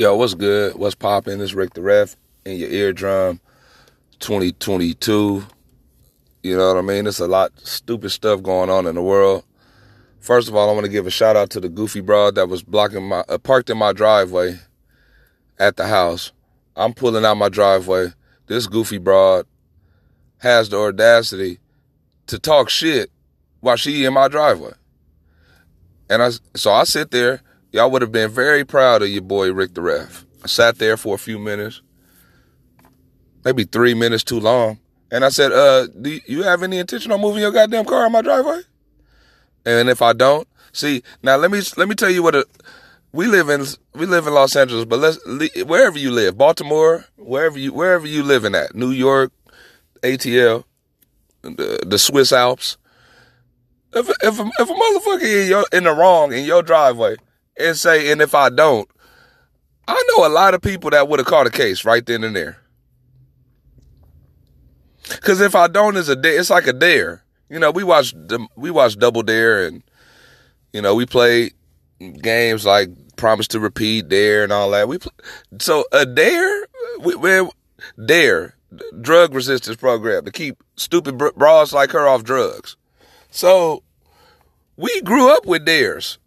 Yo, what's good? What's popping? It's Rick the Ref in your eardrum 2022. You know what I mean? There's a lot stupid stuff going on in the world. First of all, I want to give a shout out to the goofy broad that was blocking my uh, parked in my driveway at the house. I'm pulling out my driveway. This goofy broad has the audacity to talk shit while she in my driveway. And I so I sit there y'all would have been very proud of your boy Rick the Ref. I sat there for a few minutes, maybe three minutes too long, and I said, "Uh, do you have any intention on moving your goddamn car in my driveway?" And if I don't, see now, let me let me tell you what a we live in we live in Los Angeles, but let's wherever you live, Baltimore, wherever you wherever you living at, New York, ATL, the, the Swiss Alps. If if if a motherfucker in, your, in the wrong in your driveway and say, and if I don't, I know a lot of people that would have caught a case right then and there. Cause if I don't, it's a dare. It's like a dare. You know, we watch we watch Double Dare, and you know we play games like Promise to Repeat, Dare, and all that. We play, so a dare, we, we, DARE drug resistance program to keep stupid bras like her off drugs. So we grew up with dares.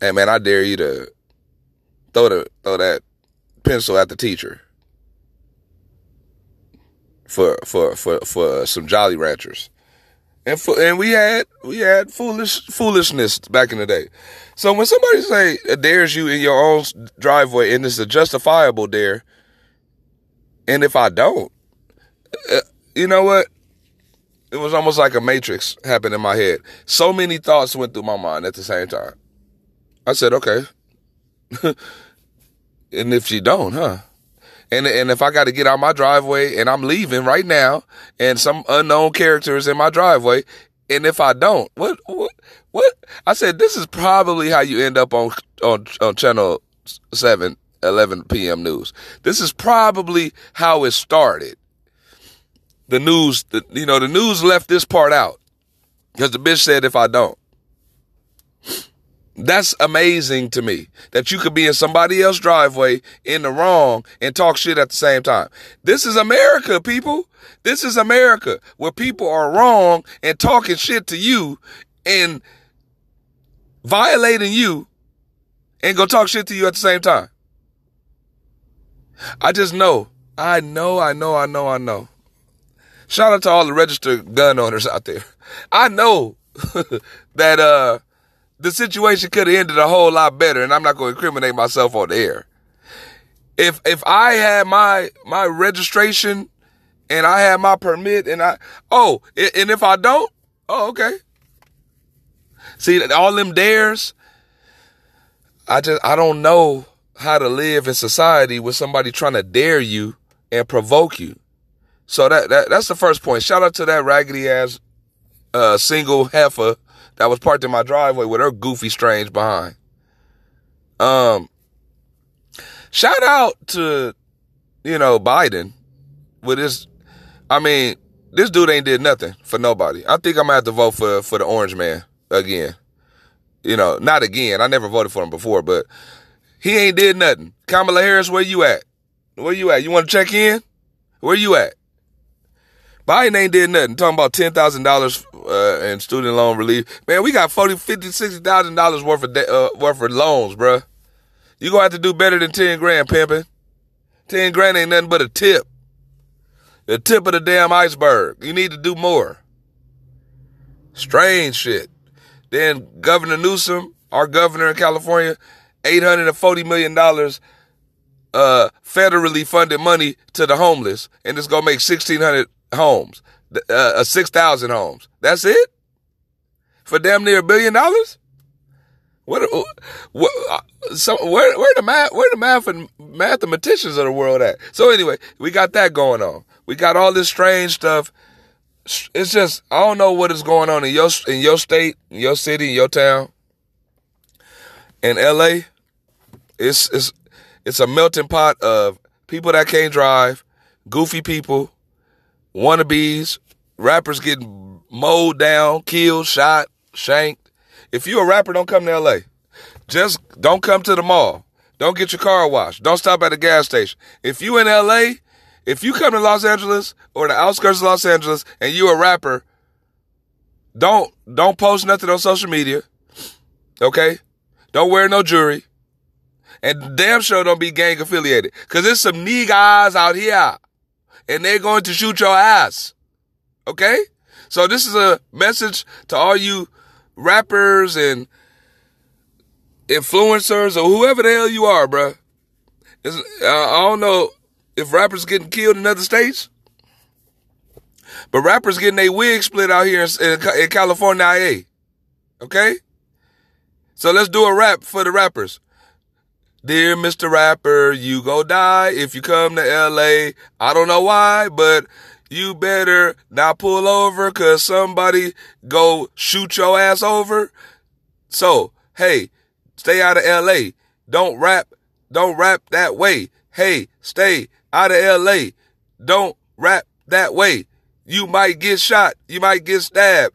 Hey man, I dare you to throw the throw that pencil at the teacher for for for for some Jolly Ranchers. And for, and we had we had foolish foolishness back in the day. So when somebody say dares you in your own driveway and it's a justifiable dare, and if I don't, uh, you know what? It was almost like a matrix happened in my head. So many thoughts went through my mind at the same time. I said, okay. and if she don't, huh? And and if I got to get out my driveway and I'm leaving right now, and some unknown character is in my driveway, and if I don't, what what what? I said this is probably how you end up on on on channel seven, 11 p.m. news. This is probably how it started. The news, the, you know, the news left this part out because the bitch said if I don't. That's amazing to me that you could be in somebody else's driveway in the wrong and talk shit at the same time. This is America, people. This is America where people are wrong and talking shit to you and violating you and go talk shit to you at the same time. I just know. I know, I know, I know, I know. Shout out to all the registered gun owners out there. I know that uh the situation could have ended a whole lot better, and I'm not going to incriminate myself on the air. If if I had my my registration and I had my permit and I oh and if I don't oh okay. See all them dares I just I don't know how to live in society with somebody trying to dare you and provoke you. So that, that that's the first point. Shout out to that raggedy ass uh, single heifer that was parked in my driveway with her goofy strange behind. Um, shout out to, you know, Biden with his, I mean, this dude ain't did nothing for nobody. I think I'm gonna have to vote for, for the orange man again. You know, not again. I never voted for him before, but he ain't did nothing. Kamala Harris, where you at? Where you at? You want to check in? Where you at? Biden ain't did nothing. Talking about ten thousand uh, dollars in student loan relief. Man, we got forty, fifty, sixty thousand dollars worth of de- uh, worth of loans, bruh. You gonna have to do better than ten grand, pimping. Ten grand ain't nothing but a tip. The tip of the damn iceberg. You need to do more. Strange shit. Then Governor Newsom, our governor in California, eight hundred and forty million dollars uh federally funded money to the homeless, and it's gonna make sixteen hundred homes, uh, uh 6,000 homes. That's it? For damn near a billion dollars? What, uh, what uh, so where, where the math, where the math and mathematicians of the world at? So anyway, we got that going on. We got all this strange stuff. It's just, I don't know what is going on in your, in your state, in your city, in your town. In LA, it's, it's, it's a melting pot of people that can't drive, goofy people, wannabes, rappers getting mowed down, killed, shot, shanked. If you're a rapper, don't come to LA. Just don't come to the mall. Don't get your car washed. Don't stop at a gas station. If you in LA, if you come to Los Angeles or the outskirts of Los Angeles and you a rapper, don't don't post nothing on social media. Okay? Don't wear no jewelry. And damn sure don't be gang affiliated. Cause there's some niggas out here. And they're going to shoot your ass. Okay? So this is a message to all you rappers and influencers or whoever the hell you are, bruh. Uh, I don't know if rappers getting killed in other states, but rappers getting their wig split out here in, in California, Okay? So let's do a rap for the rappers. Dear Mr. Rapper, you go die if you come to LA. I don't know why, but you better not pull over cause somebody go shoot your ass over. So, hey, stay out of LA. Don't rap, don't rap that way. Hey, stay out of LA. Don't rap that way. You might get shot. You might get stabbed.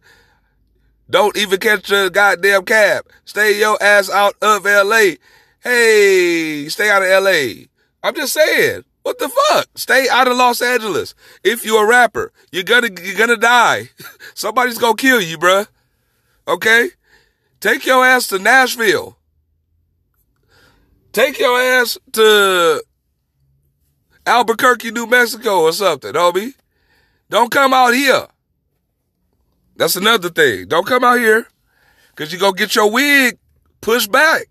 Don't even catch a goddamn cab. Stay your ass out of LA. Hey, stay out of LA. I'm just saying. What the fuck? Stay out of Los Angeles. If you're a rapper, you're gonna, you're gonna die. Somebody's gonna kill you, bruh. Okay? Take your ass to Nashville. Take your ass to Albuquerque, New Mexico or something, homie. Don't come out here. That's another thing. Don't come out here because you go get your wig pushed back.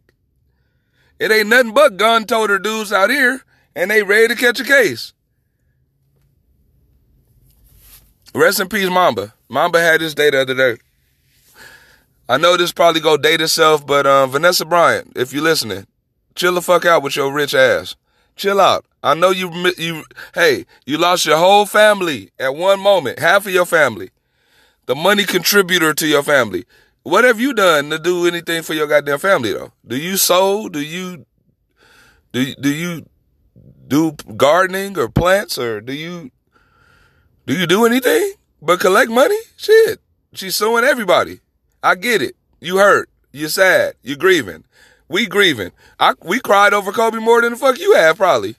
It ain't nothing but gun toter dudes out here and they ready to catch a case. Rest in peace, Mamba. Mamba had this day the other day. I know this probably go date itself, but um, Vanessa Bryant, if you listening, chill the fuck out with your rich ass. Chill out. I know you you hey, you lost your whole family at one moment, half of your family. The money contributor to your family. What have you done to do anything for your goddamn family though? Do you sow? Do you do do you do gardening or plants or do you do you do anything but collect money? Shit. She's suing everybody. I get it. You hurt. You're sad. You're grieving. We grieving. I we cried over Kobe more than the fuck you have probably.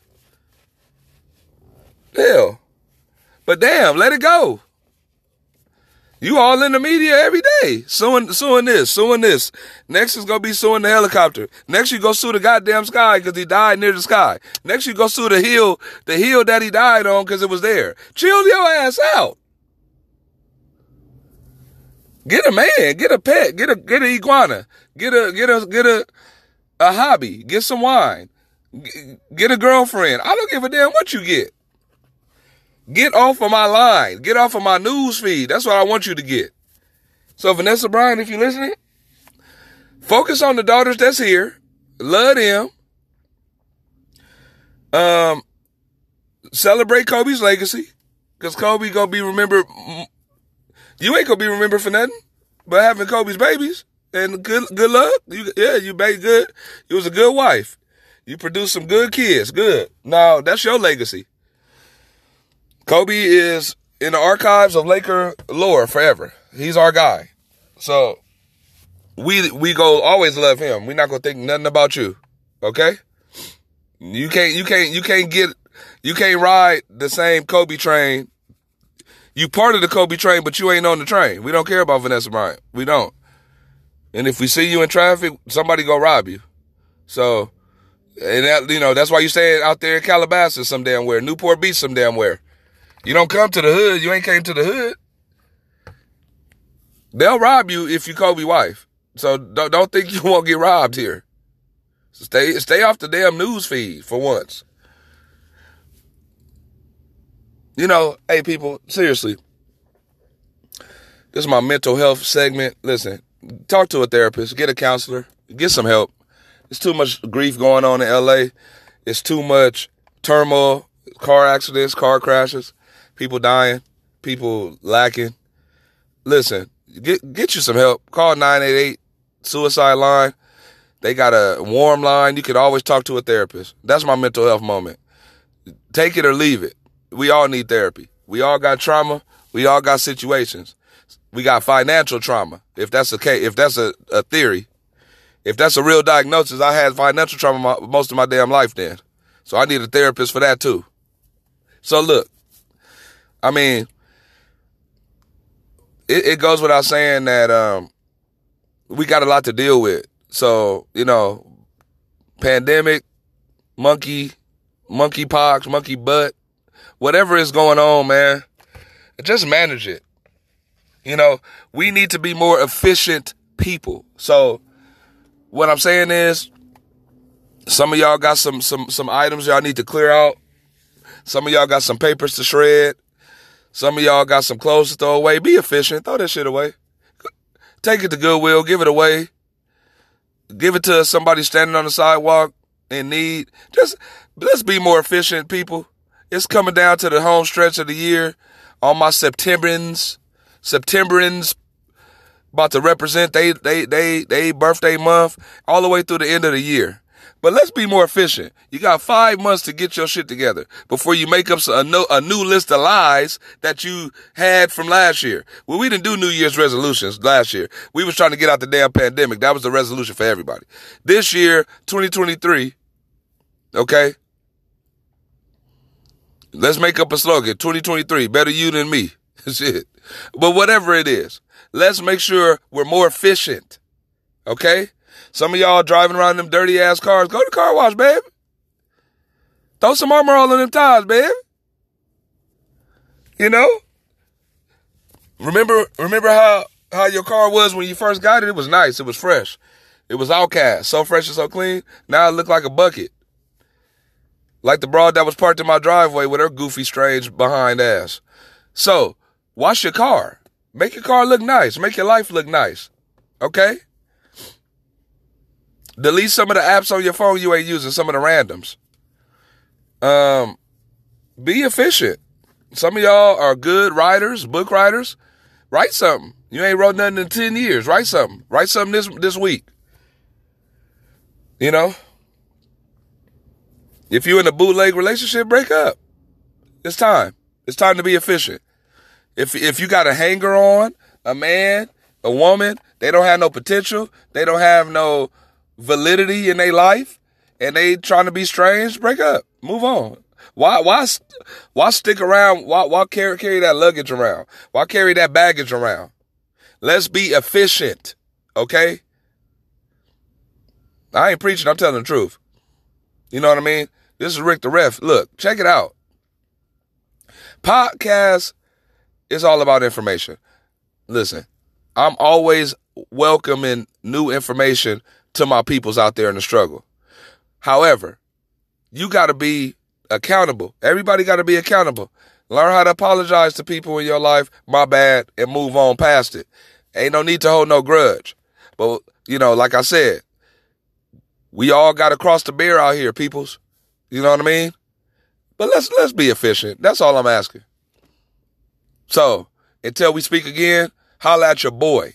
Hell. But damn, let it go. You all in the media every day, suing, suing this, suing this. Next is gonna be suing the helicopter. Next you go sue the goddamn sky because he died near the sky. Next you go sue the hill, the hill that he died on because it was there. Chill your ass out. Get a man, get a pet, get a get an iguana, get a get a get a a hobby, get some wine, get a girlfriend. I don't give a damn what you get. Get off of my line. Get off of my news feed. That's what I want you to get. So Vanessa Bryant, if you're listening, focus on the daughters that's here. Love them. Um, celebrate Kobe's legacy. Cause Kobe gonna be remembered. You ain't gonna be remembered for nothing but having Kobe's babies. And good, good luck. You, yeah, you made good. You was a good wife. You produced some good kids. Good. Now that's your legacy. Kobe is in the archives of Laker lore forever. He's our guy. So we we go always love him. We're not gonna think nothing about you. Okay? You can't you can't you can't get you can't ride the same Kobe train. You part of the Kobe train, but you ain't on the train. We don't care about Vanessa Bryant. We don't. And if we see you in traffic, somebody go rob you. So, and that, you know, that's why you stay out there in Calabasas some damn where, Newport Beach some damn where. You don't come to the hood. You ain't came to the hood. They'll rob you if you Kobe wife. So don't, don't think you won't get robbed here. Stay stay off the damn news feed for once. You know, hey people, seriously. This is my mental health segment. Listen, talk to a therapist, get a counselor, get some help. There's too much grief going on in LA. It's too much turmoil, car accidents, car crashes people dying, people lacking. Listen, get get you some help. Call 988 suicide line. They got a warm line. You could always talk to a therapist. That's my mental health moment. Take it or leave it. We all need therapy. We all got trauma. We all got situations. We got financial trauma. If that's case, if that's a, a theory, If that's a real diagnosis, I had financial trauma my, most of my damn life then. So I need a therapist for that too. So look, I mean, it, it goes without saying that um, we got a lot to deal with. So, you know, pandemic, monkey, monkey pox, monkey butt, whatever is going on, man, just manage it. You know, we need to be more efficient people. So what I'm saying is some of y'all got some some some items y'all need to clear out. Some of y'all got some papers to shred. Some of y'all got some clothes to throw away. Be efficient. Throw that shit away. Take it to Goodwill. Give it away. Give it to somebody standing on the sidewalk in need. Just let's be more efficient, people. It's coming down to the home stretch of the year. All my Septemberans, Septemberans about to represent they they they they birthday month all the way through the end of the year. But let's be more efficient. You got five months to get your shit together before you make up a, new list of lies that you had from last year. Well, we didn't do New Year's resolutions last year. We was trying to get out the damn pandemic. That was the resolution for everybody. This year, 2023, okay? Let's make up a slogan. 2023, better you than me. Shit. But whatever it is, let's make sure we're more efficient. Okay? Some of y'all driving around them dirty ass cars. Go to car wash, baby. Throw some Armor All in them tires, baby. You know? Remember, remember how, how your car was when you first got it? It was nice. It was fresh. It was OutKast. So fresh and so clean. Now it looked like a bucket. Like the broad that was parked in my driveway with her goofy, strange behind ass. So, wash your car. Make your car look nice. Make your life look nice. Okay? Delete some of the apps on your phone you ain't using, some of the randoms. Um, be efficient. Some of y'all are good writers, book writers. Write something. You ain't wrote nothing in 10 years. Write something. Write something this this week. You know? If you're in a bootleg relationship, break up. It's time. It's time to be efficient. If if you got a hanger on, a man, a woman, they don't have no potential, they don't have no validity in their life, and they trying to be strange, break up. Move on. Why why why stick around? Why why carry carry that luggage around? Why carry that baggage around? Let's be efficient, okay? I ain't preaching, I'm telling the truth. You know what I mean? This is Rick the Ref. Look, check it out. Podcast is all about information. Listen, I'm always welcoming new information to my peoples out there in the struggle. However, you got to be accountable. Everybody got to be accountable. Learn how to apologize to people in your life, my bad, and move on past it. Ain't no need to hold no grudge. But, you know, like I said, we all got to cross the bear out here, peoples. You know what I mean? But let's let's be efficient. That's all I'm asking. So, until we speak again, holla at your boy.